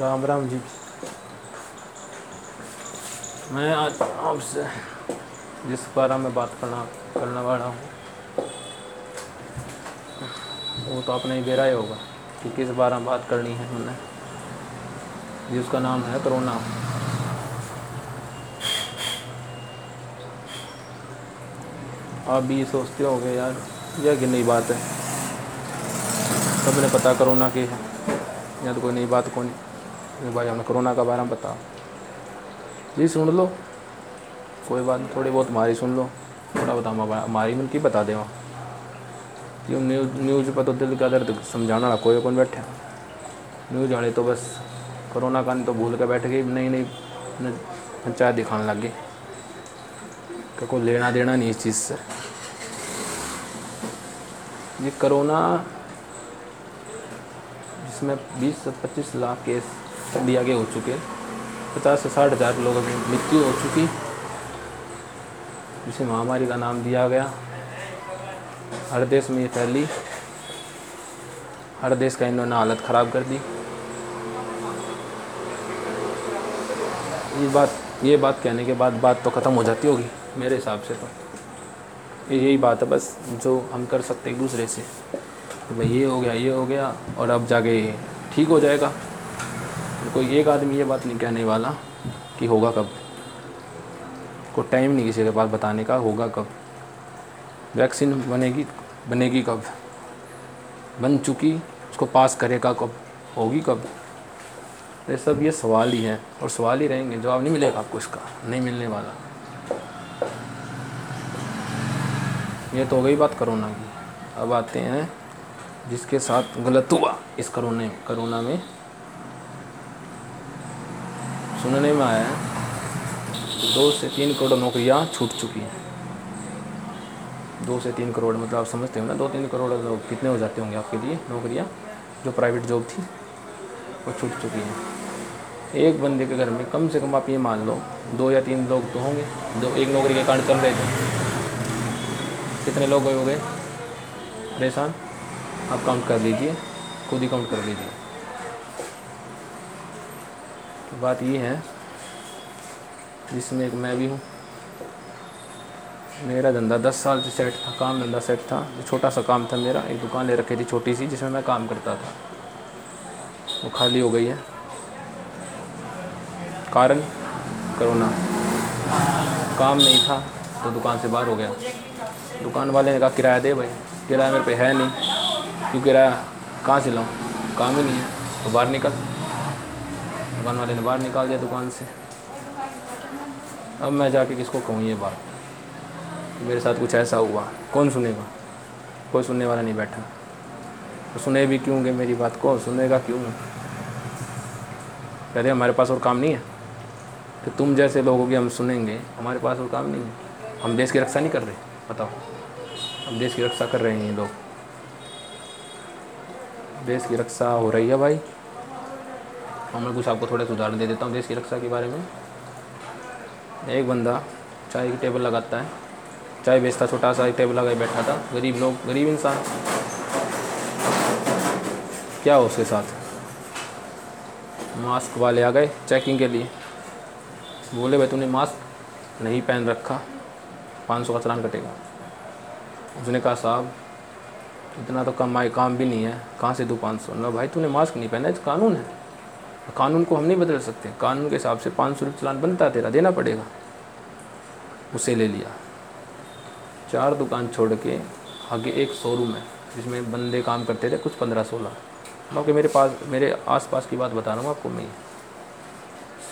राम राम जी। मैं आज आपसे जिस बारे में बात करना, करने वाला हूँ, वो तो आपने ही बेरा ही होगा कि किस बारे में बात करनी है हमने। जिसका नाम है कोरोना आप भी सोचते होगे, यार, यह कि नई बात है? सबने पता कोरोना की है या तो कोई नई बात कौन नहीं। भाई हमने कोरोना का बारे में बताओ जी, सुन लो। कोई बात नहीं, थोड़ी बहुत हमारी सुन लो। थोड़ा बता हमारी मन की बता देवा क्यों न्यूज़ न्यूज़ पर तो दिल का दर्द समझाना वाला कोई कौन बैठे। न्यूज़ वाले तो बस कोरोना का नहीं तो भूल के बैठ गई नई नई पंचायत दिखाने लग कि कोई लेना देना नहीं इस चीज़ से। ये कोरोना जिसमें 20 से 25 लाख केस इंडिया के हो चुके हैं। पचास से साठ हज़ार लोगों की मृत्यु हो चुकी। जिसे महामारी का नाम दिया गया। हर देश में ये फैली। हर देश का इन्होंने हालत ख़राब कर दी। ये बात ये बात कहने के बाद बात तो ख़त्म हो जाती होगी मेरे हिसाब से तो। यही बात है बस, जो हम कर सकते एक दूसरे से। भाई ये हो गया, ये हो गया और अब जाके ठीक हो जाएगा। कोई एक आदमी ये बात नहीं कहने वाला कि होगा कब। को टाइम नहीं किसी के पास बताने का, होगा कब। वैक्सीन बनेगी बनेगी कब? बन चुकी, उसको पास करेगा कब? होगी कब? ये सब ये सवाल ही है और सवाल ही रहेंगे, जवाब नहीं मिलेगा आपको इसका, नहीं मिलने वाला। ये तो हो गई बात करोना की। अब आते हैं, जिसके साथ गलत हुआ इस करोने, करोना में। सुनने में आया है दो से तीन करोड़ नौकरियाँ छूट चुकी हैं। दो से तीन करोड़ मतलब आप समझते हो ना, दो तीन करोड़ लोग कितने हो जाते होंगे आपके लिए नौकरियाँ, जो प्राइवेट जॉब थी, वो छूट चुकी हैं। एक बंदे के घर में कम से कम आप ये मान लो, दो या तीन लोग तो होंगे, जो एक नौकरी के कारण चल रहे थे। कितने लोग हो गए? परेशान? आप काउंट कर लीजिए, खुद ही काउंट कर लीजिए। बात ये है, जिसमें एक मैं भी हूँ। मेरा धंधा दस साल से सेट था, काम धंधा सेट था। जो छोटा सा काम था मेरा, एक दुकान ले रखी थी छोटी सी, जिसमें मैं काम करता था। वो खाली हो गई है। कारण? करोना। काम नहीं था तो दुकान से बाहर हो गया। दुकान वाले ने कहा, किराया दे भाई। किराया मेरे पे है नहीं, क्यों किराया? कहाँ से लाऊँ? काम ही नहीं है तो बाहर निकल। दुकान वाले ने बाहर निकाल दिया दुकान से। अब मैं जाके किसको कहूँ ये बात? मेरे साथ कुछ ऐसा हुआ। कौन सुनेगा? कोई सुनने वाला नहीं बैठा। तो सुने भी क्यों गए मेरी बात? कौन सुनेगा क्यों? कहते हमारे पास और काम नहीं है। तो तुम जैसे लोगों की हम सुनेंगे, हमारे पास और काम नहीं है। हम देश की रक्षा नहीं कर रहे, बताओ। हम देश की रक्षा कर रहे हैं ये लोग। देश की रक्षा हो रही है भाई। और मैं कुछ आपको थोड़े उदाहरण दे देता हूँ देश की रक्षा के बारे में। एक बंदा चाय की टेबल लगाता है। चाय बेचता, छोटा सा एक टेबल लगाए बैठा था। गरीब लोग, गरीब इंसान। क्या हो उसके साथ? मास्क वाले आ गए चेकिंग के लिए। बोले, भाई, तूने मास्क नहीं पहन रखा। पाँच सौ का चलान कटेगा। उसने कहा, साहब, इतना तो कमाई, काम भी नहीं है। कहाँ से दो पाँच सौ? भाई, तूने मास्क नहीं पहना कानून है। कानून को हम नहीं बदल सकते। कानून के हिसाब से पाँच सौ रुपये चलान बनता तेरा, देना पड़ेगा। उसे ले लिया। चार दुकान छोड़ के आगे एक शोरूम है, जिसमें बंदे काम करते थे कुछ पंद्रह सोलह। बाकी मेरे पास, मेरे आसपास की बात बता रहा हूँ आपको मैं।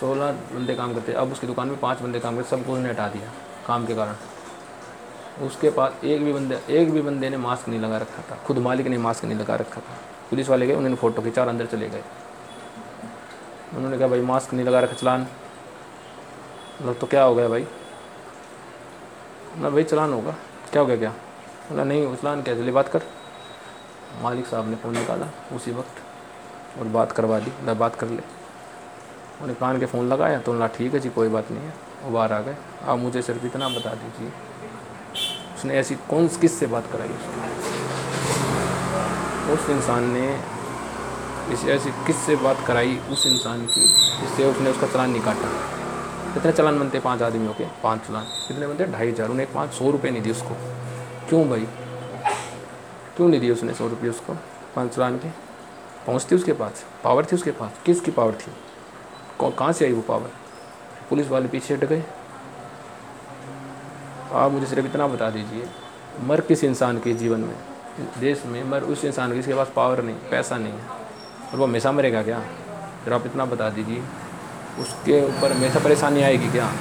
सोलह बंदे काम करते, अब उसकी दुकान में पाँच बंदे काम करते, सबको उसने हटा दिया काम के कारण। उसके पास एक भी बंदे, एक भी बंदे ने मास्क नहीं लगा रखा था। खुद मालिक ने मास्क नहीं लगा रखा था। पुलिस वाले गए, उन्होंने फ़ोटो खींचा और अंदर चले गए। उन्होंने कहा, भाई मास्क नहीं लगा रखा चलान। मतलब तो क्या हो गया भाई? ना भाई, चलान होगा। क्या हो गया क्या? बोला, नहीं चलान क्या चलिए बात कर। मालिक साहब ने फ़ोन निकाला उसी वक्त और बात करवा दी ना बात कर ले। उन्हें कान के फ़ोन लगाया तो बोला, ठीक है जी, कोई बात नहीं है। वो बाहर आ गए। आप मुझे सिर्फ़ इतना बता दीजिए। उसने ऐसी कौन किस से बात कराई उसने उस इंसान ने इसे ऐसी किससे बात कराई उस इंसान की, जिससे उसने उसका चलान नहीं काटा कितने चलान बनते पाँच आदमियों के, पाँच चलान। कितने बनते ढाई हज़ार, उन्हें पाँच सौ रुपये नहीं दिए उसको। क्यों भाई? क्यों नहीं दिए उसने सौ रुपये उसको? पाँच चलान के। पहुँचती उसके पास पावर थी उसके पास। किसकी पावर थी? कहाँ से आई वो पावर पुलिस वाले पीछे हट गए। आप मुझे सिर्फ़ इतना बता दीजिए, मर किस इंसान के जीवन में? देश में मर उस इंसान के, जिसके पास पावर नहीं, पैसा नहीं है। और वो हमेशा मरेगा क्या? फिर आप इतना बता दीजिए। उसके ऊपर हमेशा परेशानी आएगी क्या?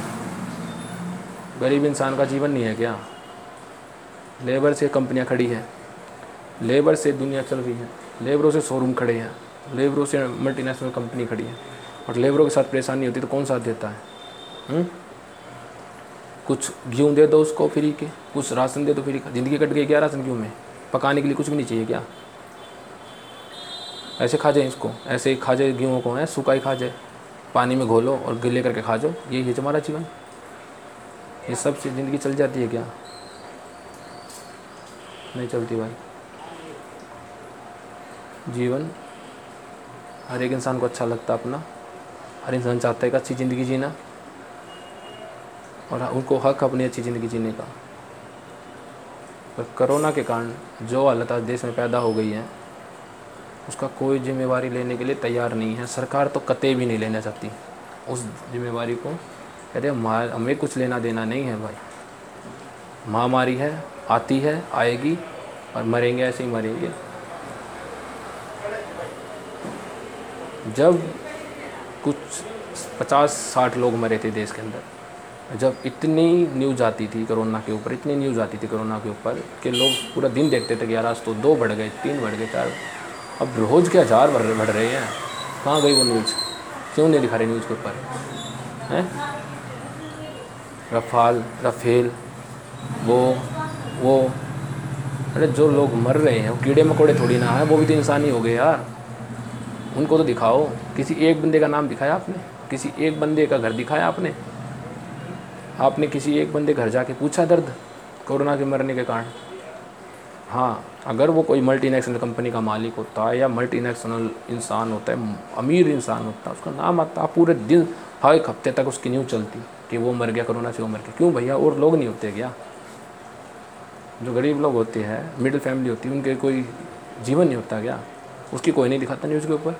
गरीब इंसान का जीवन नहीं है क्या? लेबर से कंपनियाँ खड़ी है। लेबर से दुनिया चल रही है। लेबरों से शोरूम खड़े हैं। लेबरों से मल्टीनेशनल कंपनी खड़ी है। और लेबरों के साथ परेशानी होती तो कौन साथ देता है हुँ? हम्म? कुछ गेहूँ दे दो उसको फ्री के, कुछ राशन दे दो फ्री का। ज़िंदगी कट गई, क्या राशन गेहूँ में? पकाने के लिए कुछ भी नहीं चाहिए क्या? ऐसे खा जाए इसको, ऐसे ही खा जाए गेहूँ को है सूखा ही खा जाए। पानी में घोलो और गिले करके खा जाओ ये है हमारा जीवन। ये सबसे ज़िंदगी चल जाती है क्या? नहीं चलती भाई। जीवन, हर एक इंसान को अच्छा लगता अपना। हर इंसान चाहता है कि अच्छी ज़िंदगी जीना। और उनको हक अपनी अच्छी ज़िंदगी जीने का। पर कोरोना के कारण जो हालत आज देश में पैदा हो गई है उसका कोई जिम्मेवारी लेने के लिए तैयार नहीं है। सरकार तो कते भी नहीं लेना चाहती उस जिम्मेवारी को हैं हमें कुछ लेना देना नहीं है भाई। महामारी है, आती है, आएगी और मरेंगे ऐसे ही मरेंगे। जब कुछ पचास, साठ लोग मरे थे देश के अंदर, जब इतनी न्यूज़ आती थी कोरोना के ऊपर, इतनी न्यूज़ आती थी कोरोना के ऊपर, कि लोग पूरा दिन देखते थे कि यार आज तो दो बढ़ गए, तीन बढ़ गए, चार अब रोज़ के हज़ार बढ़ रहे हैं? कहाँ गई वो न्यूज़? क्यों नहीं दिखा रही न्यूज़ के ऊपर हैं? रफाल, रफेल, वो वो। अरे जो लोग मर रहे हैं, वो कीड़े मकोड़े थोड़ी ना है, वो भी तो इंसान ही हो गए यार। उनको तो दिखाओ। किसी एक बंदे का नाम दिखाया आपने? किसी एक बंदे का घर दिखाया आपने? आपने किसी एक बंदे घर जाके पूछा दर्द कोरोना के मरने के कारण? हाँ अगर वो कोई मल्टीनेशनल कंपनी का मालिक होता है या मल्टीनेशनल इंसान होता है, अमीर इंसान होता है, उसका नाम आता पूरे दिन, हर एक हफ़्ते तक उसकी न्यूज़ चलती कि वो मर गया, कोरोना से वो मर गया। क्यों भैया? और लोग नहीं होते क्या? जो गरीब लोग होते हैं मिडिल फैमिली होती है, उनके कोई जीवन नहीं होता क्या? उसकी कोई नहीं दिखाता न्यूज़ के ऊपर।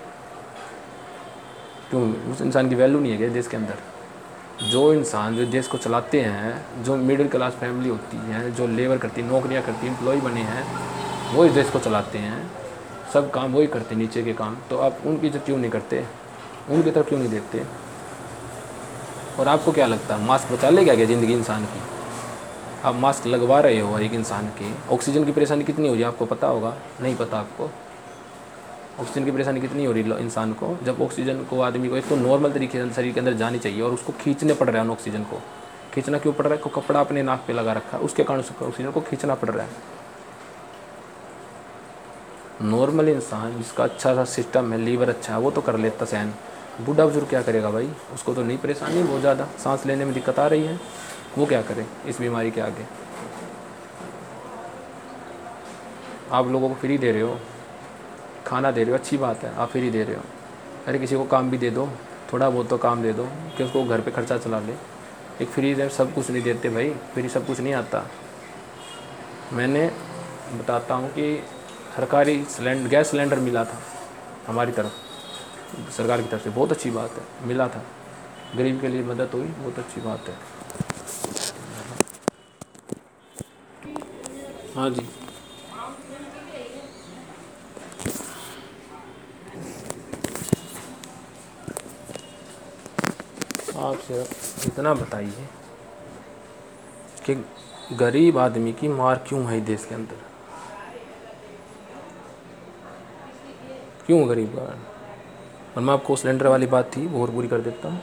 क्यों? उस इंसान की वैल्यू नहीं है क्या देश के अंदर? जो इंसान, जो देश को चलाते हैं, जो मिडिल क्लास फैमिली होती है, जो लेबर करती है, नौकरियाँ करती है एम्प्लॉय बने हैं, वो इस देश को चलाते हैं। सब काम वही करते नीचे के काम। तो आप उनकी इज़्ज़त क्यों नहीं करते? उनकी तरफ़ क्यों नहीं देखते? और आपको क्या लगता है मास्क बचा लेगा क्या ज़िंदगी इंसान की? आप मास्क लगवा रहे हो एक इंसान की। ऑक्सीजन की परेशानी कितनी हो जाए आपको पता होगा? नहीं पता आपको। ऑक्सीजन की परेशानी कितनी हो रही है इंसान को? जब ऑक्सीजन को आदमी को एक तो नॉर्मल तरीके से शरीर के अंदर जानी चाहिए और उसको खींचने पड़ रहा है ऑक्सीजन को। खींचना क्यों पड़ रहा है? को कपड़ा अपने नाक पे लगा रखा है। उसके कारण उसको ऑक्सीजन को खींचना पड़ रहा है। नॉर्मल इंसान जिसका अच्छा सा सिस्टम है लीवर अच्छा है, वो तो कर लेता सहन बूढ़ा बुज़ुर्ग क्या करेगा भाई? उसको तो नहीं परेशानी, बहुत ज़्यादा। सांस लेने में दिक्कत आ रही है। वो क्या करे इस बीमारी के आगे? आप लोगों को फ्री दे रहे हो। खाना दे रहे हो, अच्छी बात है, आप फ्री दे रहे हो। अरे किसी को काम भी दे दो, थोड़ा बहुत तो काम दे दो, कि उसको घर पे खर्चा चला ले। एक फ्री है सब कुछ नहीं देते भाई, फ्री सब कुछ नहीं आता। मैंने बताता हूँ कि सरकारी सिलेंडर गैस सिलेंडर मिला था हमारी तरफ़, सरकार की तरफ़ से, बहुत अच्छी बात है, मिला था। गरीब के लिए मदद हुई, बहुत अच्छी बात है। हाँ जी। आप सिर्फ़ इतना बताइए कि गरीब आदमी की मार क्यों है देश के अंदर? क्यों गरीब का? और मैं आपको सिलेंडर वाली बात थी, वो और पूरी कर देता हूँ।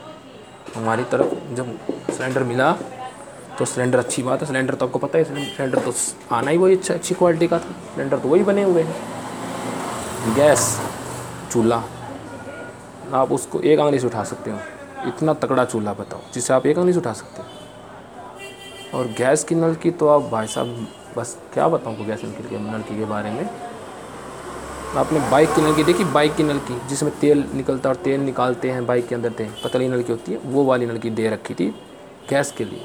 हमारी तरफ़ जब सिलेंडर मिला तो सिलेंडर अच्छी बात है, सिलेंडर तो आपको पता है सिलेंडर तो आना ही वही अच्छा अच्छी क्वालिटी का था। सिलेंडर तो वही बने हुए हैं। गैस, चूल्हा, आप उसको एक आंगली से उठा सकते हो। इतना तगड़ा चूल्हा बताओ, जिसे आप एक नहीं उठा सकते। और गैस की नल की तो आप भाई साहब, बस क्या बताऊँ गैस नल के नलकी के बारे में? आपने बाइक की नलकी देखी बाइक की नलकी जिसमें तेल निकलता और तेल निकालते हैं बाइक के अंदर से, पतली नलकी होती है, वो वाली नलकी दे रखी थी गैस के लिए।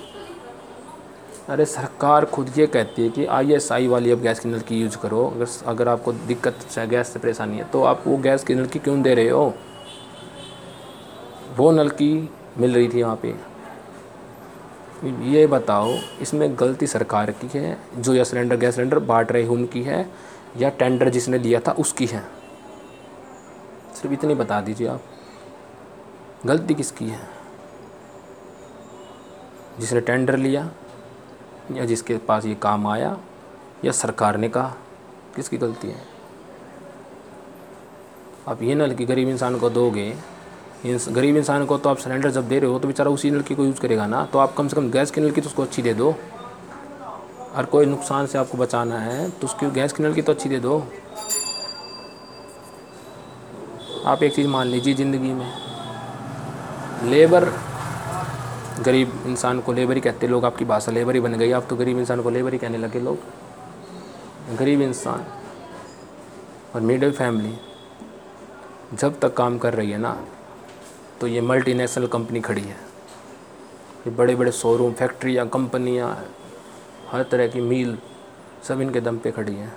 अरे सरकार खुद ये कहती है कि आईएसआई वाली अब गैस की नलकी यूज़ करो, अगर अगर आपको दिक्कत गैस से परेशानी है तो आप वो गैस की नलकी क्यों दे रहे हो? वो नलकी मिल रही थी वहाँ पे। ये बताओ, इसमें गलती सरकार की है? जो यह सिलेंडर गैस सिलेंडर बांट रहे उनकी है? या टेंडर जिसने लिया था, उसकी है? सिर्फ़ इतनी बता दीजिए आप। गलती किसकी है? जिसने टेंडर लिया, या जिसके पास ये काम आया, या सरकार ने कहा? किसकी गलती है? आप ये नल कि गरीब इंसान को दोगे गरीब इंसान को तो आप सिलेंडर जब दे रहे हो तो बेचारा उसी नल की यूज़ करेगा ना? तो आप कम से कम गैस की नल की तो उसको अच्छी दे दो। और कोई नुकसान से आपको बचाना है तो उसकी गैस की नल की तो अच्छी दे दो। आप एक चीज़ मान लीजिए ज़िंदगी में, लेबर, गरीब इंसान को लेबर ही कहते लोग आपकी भाषा लेबर ही बन गई। आप तो गरीब इंसान को लेबर ही कहने लगे लोग। गरीब इंसान और मिडिल फैमिली जब तक काम कर रही है ना तो ये मल्टीनेशनल कंपनी खड़ी है। ये बड़े बड़े शोरूम फैक्ट्रियाँ कंपनियाँ हर तरह की मील सब इनके दम पे खड़ी हैं।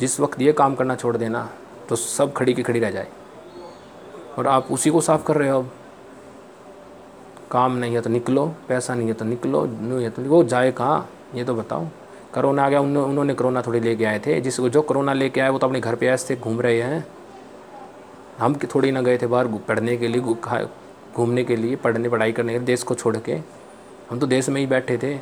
जिस वक्त ये काम करना छोड़ देना तो सब खड़ी की खड़ी रह जाए। और आप उसी को साफ़ कर रहे हो। अब काम नहीं है तो निकलो, पैसा नहीं है तो निकलो, नहीं है तो वो जाए कहाँ? ये तो बताओ। करोना आ गया उन्होंने कोरोना थोड़ी लेके आए थे। जिसको जो करोना लेके आए वो तो अपने घर पे ऐसे घूम रहे हैं। हम थोड़ी ना गए थे बाहर पढ़ने के लिए घूमने के लिए, पढ़ने, पढ़ाई करने के लिए, देश को छोड़ के। हम तो देश में ही बैठे थे।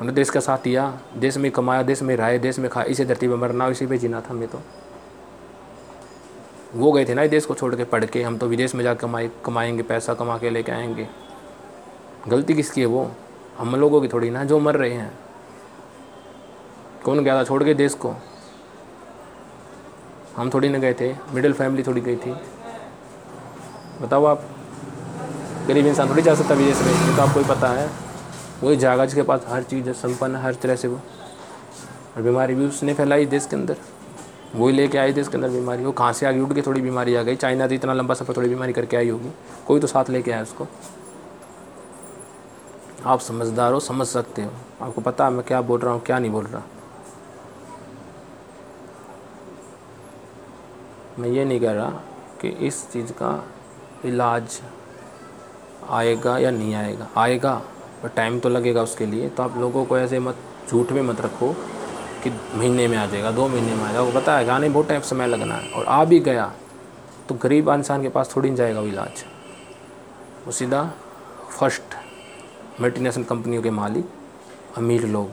हमने देश का साथ दिया, देश में कमाया, देश में रहा देश में खाया, इसी धरती पर मरना, इसी पे जीना था हमें तो। वो गए थे ना देश को छोड़ के, पढ़ के, हम तो विदेश में जा कमाए कमाएँगे, पैसा कमा के लेके आएँगे। गलती किसकी है वो? हम लोगों की थोड़ी ना, जो मर रहे हैं। कौन गया था छोड़ के देश को? हम थोड़ी ना गए थे मिडिल फैमिली थोड़ी गई थी। बताओ आप, गरीब इंसान थोड़ी जा सकता विदेश में तो आपको ही पता है। वही जाएगा जिसके पास हर चीज़ संपन्न है हर तरह से वो। और बीमारी भी उसने फैलाई देश के अंदर। वही लेके आई देश के अंदर बीमारी। वो कहाँ से आगे उठ के थोड़ी बीमारी आ गई? चाइना से इतना लंबा सफ़र थोड़ी बीमारी करके आई होगी। कोई तो साथ लेके आया उसको। आप समझदार हो, समझ सकते हो। आपको पता है मैं क्या बोल रहा हूँ, क्या नहीं बोल रहा। मैं ये नहीं कह रहा कि इस चीज़ का इलाज आएगा या नहीं आएगा। आएगा, पर टाइम तो लगेगा उसके लिए। तो आप लोगों को ऐसे मत, झूठ में मत रखो कि महीने में आ जाएगा, दो महीने में आ जाएगा। पता है, गाने बहुत टाइम समय लगना है। और आ भी गया तो गरीब इंसान के पास थोड़ी नहीं जाएगा वो इलाज। वो सीधा फ़र्स्ट मल्टीनेशनल कंपनियों के मालिक, अमीर लोग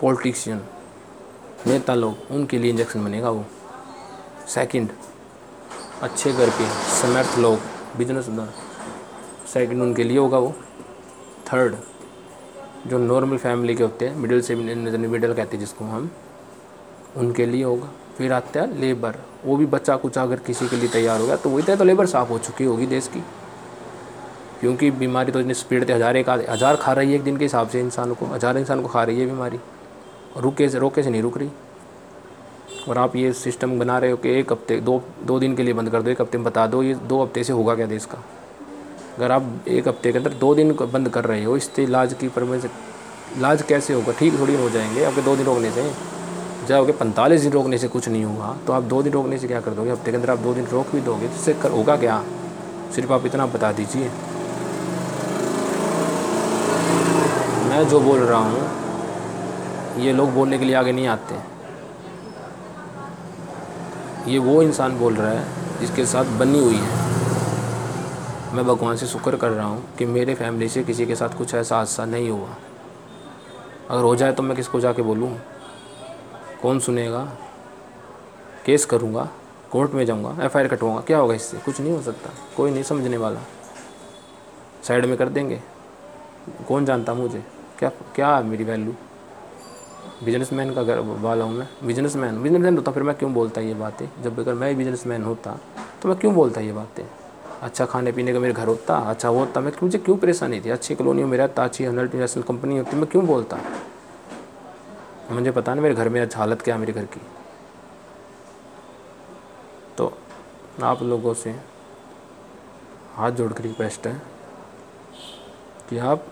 पॉलिटिशियन नेता लोग, उनके लिए इंजेक्शन बनेगा वो। सेकंड अच्छे घर के समर्थ लोग बिज़नेस सेकंड उनके लिए होगा वो थर्ड जो नॉर्मल फैमिली के होते हैं मिडिल से मिडिल कहते हैं जिसको हम, उनके लिए होगा। फिर आता है लेबर वो भी बच्चा कुछ अगर किसी के लिए तैयार होगा तो वही तो लेबर साफ़ हो चुकी होगी देश की। क्योंकि बीमारी तो इतनी स्पीड से हज़ार एक हज़ार खा रही है एक दिन के हिसाब से इंसान को, हज़ार इंसान को खा रही है बीमारी। रुके से रोके से नहीं रुक रही। और आप ये सिस्टम बना रहे हो कि एक हफ़्ते, दो दो दिन के लिए बंद कर दो, एक हफ़्ते में बता दो, ये दो हफ़्ते से होगा क्या देश का? अगर आप एक हफ़्ते के अंदर दो दिन बंद कर रहे हो, इससे इलाज की परमेश इलाज कैसे होगा? ठीक थोड़ी हो जाएँगे, आपके दो दिन रोकने से। जाओगे पैंतालीस दिन रोकने से कुछ नहीं होगा तो आप दो दिन रोकने से क्या कर दोगे? हफ़्ते के अंदर आप दो दिन रोक भी दोगे तो इससे होगा क्या? सिर्फ़ आप इतना बता दीजिए। मैं जो बोल रहा हूँ, ये लोग बोलने के लिए आगे नहीं आते। ये वो इंसान बोल रहा है जिसके साथ बनी हुई है। मैं भगवान से शुक्र कर रहा हूँ कि मेरे फैमिली से किसी के साथ कुछ ऐसा हादसा नहीं हुआ। अगर हो जाए तो मैं किसको जाके बोलूँ? कौन सुनेगा? केस करूँगा? कोर्ट में जाऊँगा? एफ़ आई कटवाऊँगा? क्या होगा इससे? कुछ नहीं हो सकता। कोई नहीं समझने वाला। साइड में कर देंगे। कौन जानता मुझे? क्या क्या है मेरी वैल्यू बिजनेसमैन का घर वाला हूँ मैं। बिजनेसमैन बिजनेसमैन होता, फिर मैं क्यों बोलता ये बातें? जब अगर मैं बिजनेसमैन होता तो मैं क्यों बोलता ये बातें? अच्छा खाने पीने का मेरे घर होता अच्छा वो होता, मैं मुझे क्यों परेशानी थी? अच्छी कॉलोनियों में रहता, अच्छी मल्टीनेशनल कंपनी होती, मैं क्यों बोलता? मुझे पता नहीं मेरे घर में अच्छा हालत क्या है मेरे घर की। तो आप लोगों से हाथ जोड़ कर रिक्वेस्ट है कि आप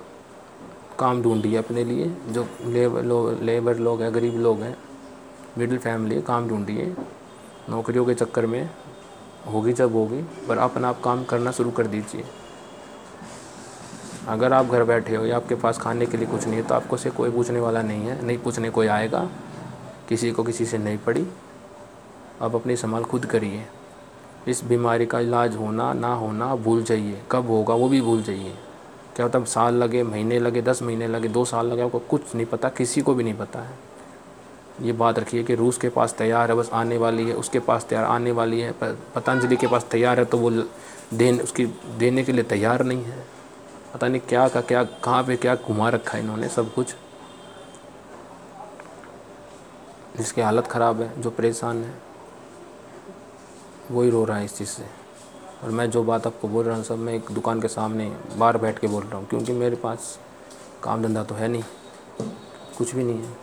काम ढूंढिए अपने लिए, जो लेबर लोग लेबर लोग हैं, गरीब लोग हैं मिडिल फैमिली काम ढूंढिए नौकरियों के चक्कर में होगी जब होगी, पर अपना आप काम करना शुरू कर दीजिए। अगर आप घर बैठे हो या आपके पास खाने के लिए कुछ नहीं है तो आपको से कोई पूछने वाला नहीं है, नहीं पूछने कोई आएगा, किसी को किसी से नहीं पड़ी। आप अपनी संभाल खुद करिए। इस बीमारी का इलाज होना, ना होना, भूल जाइए। कब होगा, वो भी भूल जाइए। क्या होता है साल लगे, महीने लगे, दस महीने लगे, दो साल लगे, आपको कुछ नहीं पता, किसी को भी नहीं पता है। ये बात रखिए कि रूस के पास तैयार है, बस आने वाली है, उसके पास तैयार, आने वाली है पतंजलि के पास तैयार है तो वो देन, उसकी, देने के लिए तैयार नहीं है। पता नहीं क्या का, क्या, कहाँ पे क्या घुमा रखा है इन्होंने सब कुछ। जिसकी हालत ख़राब है, जो परेशान है, वही रो रहा है इस चीज़ से। और मैं जो बात आपको बोल रहा हूँ, सब मैं एक दुकान के सामने बाहर बैठ के बोल रहा हूँ, क्योंकि मेरे पास काम धंधा तो है नहीं, कुछ भी नहीं है।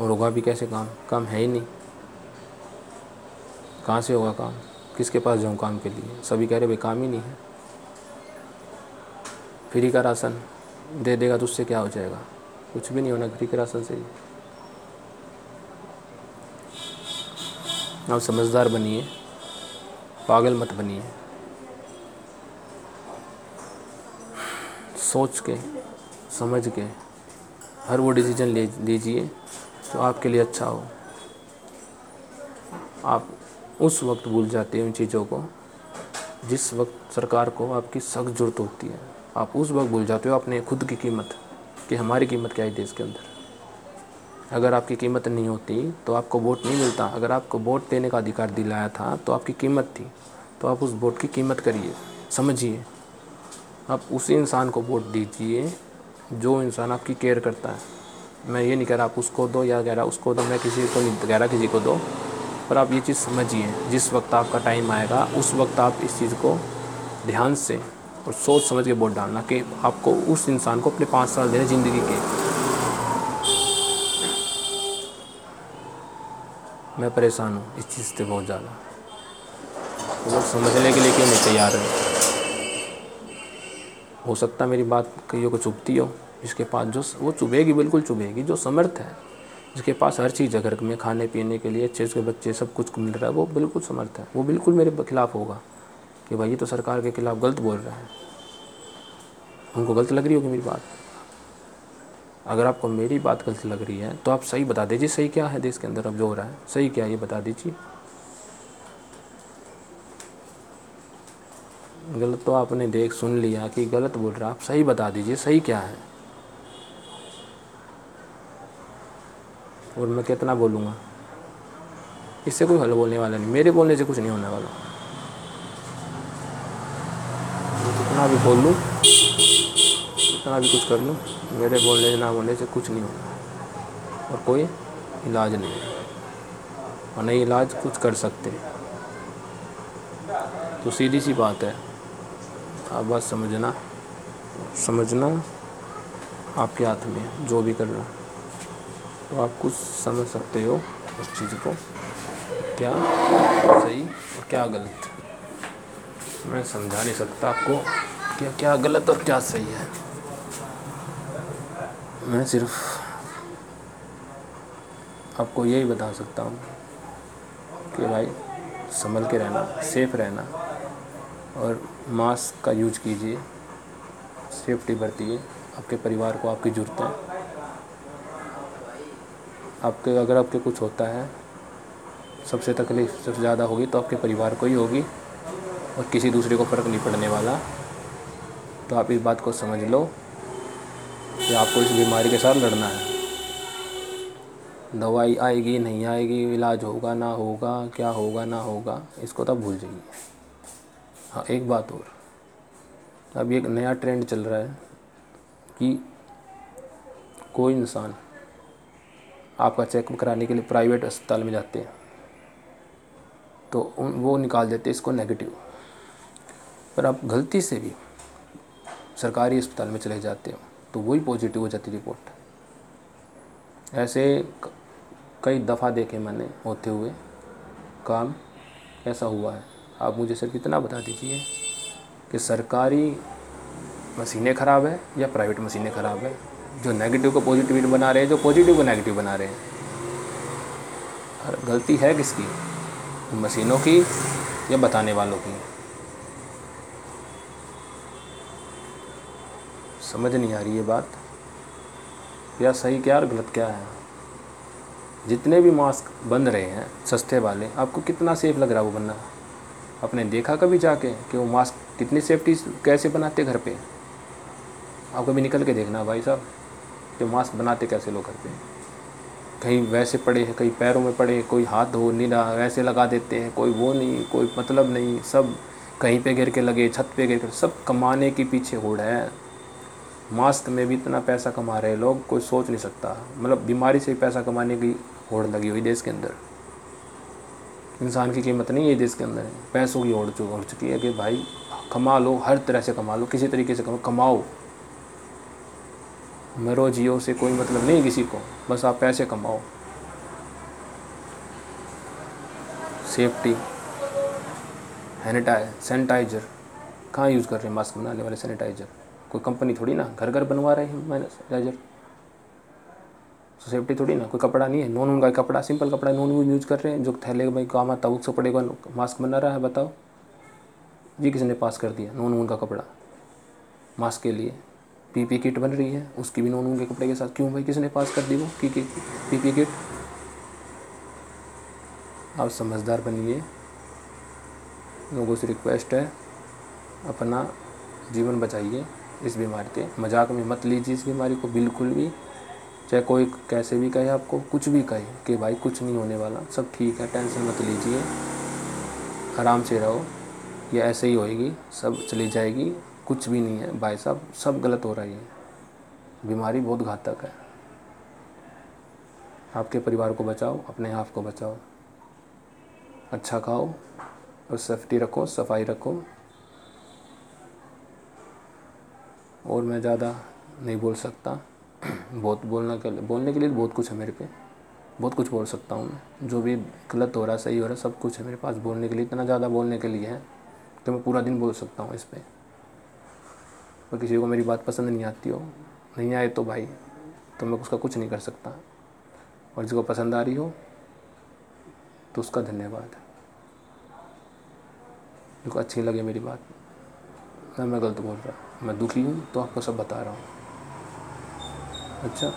और होगा भी कैसे काम? काम है ही नहीं। कहाँ से होगा काम? किसके पास जाऊँ काम के लिए? सभी कह रहे भाई, काम ही नहीं है। फ्री का राशन दे देगा तो उससे क्या हो जाएगा? कुछ भी नहीं होना फ्री के राशन से ही। आप समझदार बनिए। पागल मत बनिए। सोच के, समझ के, हर वो डिसीज़न ले, लीजिए जो आपके लिए अच्छा हो। आप उस वक्त भूल जाते हैं उन चीज़ों को, जिस वक्त सरकार को आपकी सख्त ज़रूरत होती है। आप उस वक्त भूल जाते हो अपने खुद की कीमत, कि हमारी कीमत क्या है देश के अंदर। अगर आपकी कीमत नहीं होती तो आपको वोट नहीं मिलता। अगर आपको वोट देने का अधिकार दिलाया था तो आपकी कीमत थी। तो आप उस वोट की कीमत करिए। समझिए। आप उसी इंसान को वोट दीजिए, जो इंसान आपकी केयर करता है। मैं ये नहीं कह रहा आप उसको दो, या कह रहा उसको दो, मैं किसी को नहीं कह रहा किसी को दो। पर आप ये चीज़ समझिए, जिस वक्त आपका टाइम आएगा, उस वक्त आप इस चीज़ को ध्यान से और सोच समझ के वोट डालना कि आपको उस इंसान को अपने पाँच साल देने ज़िंदगी के। मैं परेशान हूँ। इस चीज़ से बहुत ज़्यादा। वो समझने के लिए क्यों नहीं तैयार है। हो सकता मेरी बात कईयों को चुभती हो, जिसके पास जो वो चुभेगी, बिल्कुल चुभेगी, जो समर्थ है। जिसके पास हर चीज़ है, घर में खाने, पीने के लिए, अच्छे से बच्चे, सब कुछ मिल रहा है, वो बिल्कुल समर्थ है। वो बिल्कुल मेरे खिलाफ़ होगा कि भाई ये तो सरकार के खिलाफ़ गलत बोल रहा है। उनको गलत लग रही होगी मेरी बात? अगर आपको मेरी बात गलत लग रही है तो आप सही बता दीजिए, सही क्या है देश के अंदर अब जो हो रहा है? सही क्या है ये बता दीजिए। गलत तो आपने देख सुन लिया कि गलत बोल रहा आप सही बता दीजिए, सही क्या है? और मैं कितना बोलूँगा? इससे कोई हल बोलने वाला नहीं, मेरे बोलने से कुछ नहीं होने वाला। कितना भी बोल लूँ कितना भी कुछ कर लूँ मेरे बोलने से ना बोलने से कुछ नहीं होगा। और कोई इलाज नहीं है। और नहीं इलाज कुछ कर सकते। तो सीधी सी बात है। आप बस समझना। समझना आपके हाथ में जो भी करना तो आप कुछ समझ सकते हो उस चीज़ को। क्या सही और क्या गलत? मैं समझा नहीं सकता आपको क्या क्या गलत और क्या सही है। मैं सिर्फ़ आपको यही बता सकता हूँ कि भाई संभल के रहना सेफ़ रहना और मास्क का यूज़ कीजिए सेफ्टी बरतिए, आपके परिवार को आपकी ज़रूरतें आपके, अगर आपके कुछ होता है, सबसे तकलीफ़ सबसे ज़्यादा होगी तो आपके परिवार को ही होगी और किसी दूसरे को फ़र्क नहीं पड़ने वाला। तो आप इस बात को समझ लो। कि आपको इस बीमारी के साथ लड़ना है। दवाई आएगी, नहीं आएगी, इलाज होगा, ना होगा, क्या होगा, ना होगा, इसको तो भूल जाइए। हाँ एक बात और। अब एक नया ट्रेंड चल रहा है कि कोई इंसान आपका चेकअप कराने के लिए प्राइवेट अस्पताल में जाते हैं तो उन, वो निकाल देते हैं इसको नेगेटिव पर आप गलती से भी सरकारी अस्पताल में चले जाते हो तो वही पॉजिटिव हो जाती रिपोर्ट ऐसे कई दफ़ा देखे मैंने होते हुए, काम कैसा हुआ है। आप मुझे सिर्फ़ इतना बता दीजिए कि सरकारी मशीनें ख़राब है या प्राइवेट मशीनें ख़राब है, जो नेगेटिव को पॉजिटिव बना रहे हैं, जो पॉजिटिव को नेगेटिव बना रहे हैं? गलती है किसकी? मशीनों की या बताने वालों की? समझ नहीं आ रही ये बात। या सही क्या और गलत क्या है? जितने भी मास्क बन रहे हैं, सस्ते वाले, आपको कितना सेफ़ लग रहा है वो बनना? आपने देखा कभी जाके कि वो मास्क कितनी सेफ्टी कैसे बनाते घर पे? आप कभी निकल के देखना भाई साहब जो मास्क बनाते कैसे लोग घर पे? कहीं वैसे पड़े हैं, कहीं पैरों में पड़े कोई हाथ धो नहीं रहा, वैसे लगा देते हैं, कोई वो नहीं, कोई मतलब नहीं, सब कहीं पे गिर के लगे, छत पे गिर के, सब कमाने के पीछे होड़ है। मास्क में भी इतना पैसा कमा रहे लोग कोई सोच नहीं सकता। मतलब बीमारी से पैसा कमाने की होड़ लगी हुई देश के अंदर। इंसान की कीमत नहीं है देश के अंदर। पैसों की होड़ हो चुकी है कि भाई, कमा लो, हर तरह से कमा लो, किसी तरीके से कमाओ कमाओ। मरो जियो से कोई मतलब नहीं किसी को, बस आप पैसे कमाओ। Safety sanitiser. कहाँ यूज़ कर रहे हैं मास्क बनाने वाले सैनिटाइजर? कोई कंपनी थोड़ी ना घर घर बनवा रहे हैं तो सेफ्टी थोड़ी ना, कोई कपड़ा नहीं है, नॉन ऊन का कपड़ा सिंपल कपड़ा नॉन ऊन यूज़ कर रहे हैं, जो थैले भाई काम आता है उससे पड़ेगा मास्क बना रहा है, बताओ। जी किसने पास कर दिया, नॉन ऊन का कपड़ा। मास्क के लिए पीपी किट बन रही है, उसकी भी नॉन ऊन के कपड़े के साथ, क्यों भाई किसने पास कर दी वो पी पीपी किट आप समझदार बनिए। लोगों से रिक्वेस्ट है, अपना जीवन बचाइए। इस बीमारी के। मज़ाक में मत लीजिए इस बीमारी को, बिल्कुल भी। चाहे कोई कैसे भी कहे आपको, कुछ भी कहे कि भाई कुछ नहीं होने वाला, सब ठीक है, टेंशन मत लीजिए। आराम से रहो, ये ऐसे ही होएगी, सब चली जाएगी, कुछ भी नहीं है। भाई साहब, सब गलत हो रही है बीमारी बहुत घातक है। आपके परिवार को बचाओ, अपने आप को बचाओ। अच्छा खाओ, और सेफ्टी रखो, सफ़ाई रखो। और मैं ज़्यादा नहीं बोल सकता। बहुत बोलना के बोलने के लिए बहुत कुछ है मेरे पे। बहुत कुछ बोल सकता हूँ मैं। जो भी गलत हो रहा, सही हो रहा, सब कुछ है मेरे पास। बोलने के लिए, इतना ज़्यादा बोलने के लिए है तो मैं पूरा दिन बोल सकता हूँ इस पर और किसी को मेरी बात पसंद नहीं आती हो, नहीं आए तो भाई तो मैं उसका कुछ नहीं कर सकता। और जिसको पसंद आ रही हो तो उसका धन्यवाद जिसको अच्छी लगे मेरी बात ना मैं गलत बोल रहा मैं दुखी हूँ तो आपको सब बता रहा हूँ। अच्छा?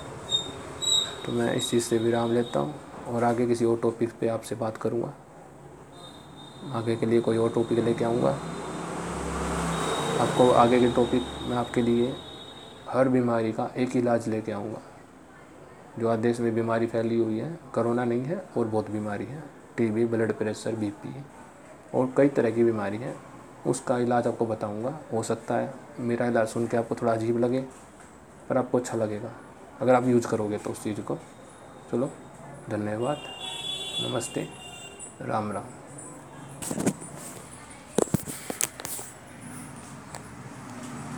तो मैं इस चीज़ से विराम लेता हूँ और आगे किसी और टॉपिक पे आपसे बात करूँगा। आगे के लिए कोई और टॉपिक लेके आऊँगा। आपको आगे के टॉपिक में आपके लिए हर बीमारी का एक इलाज लेके आऊँगा। जो आज देश में बीमारी फैली हुई है, कोरोना नहीं है और बहुत बीमारी है। टीबी ब्लड प्रेशर बीपी और कई तरह की बीमारी है। उसका इलाज आपको बताऊँगा, हो सकता है। मेरा इलाज सुन के आपको थोड़ा अजीब लगे, पर आपको अच्छा लगेगा। अगर आप यूज़ करोगे तो उस चीज़ को। चलो, धन्यवाद। नमस्ते। राम राम।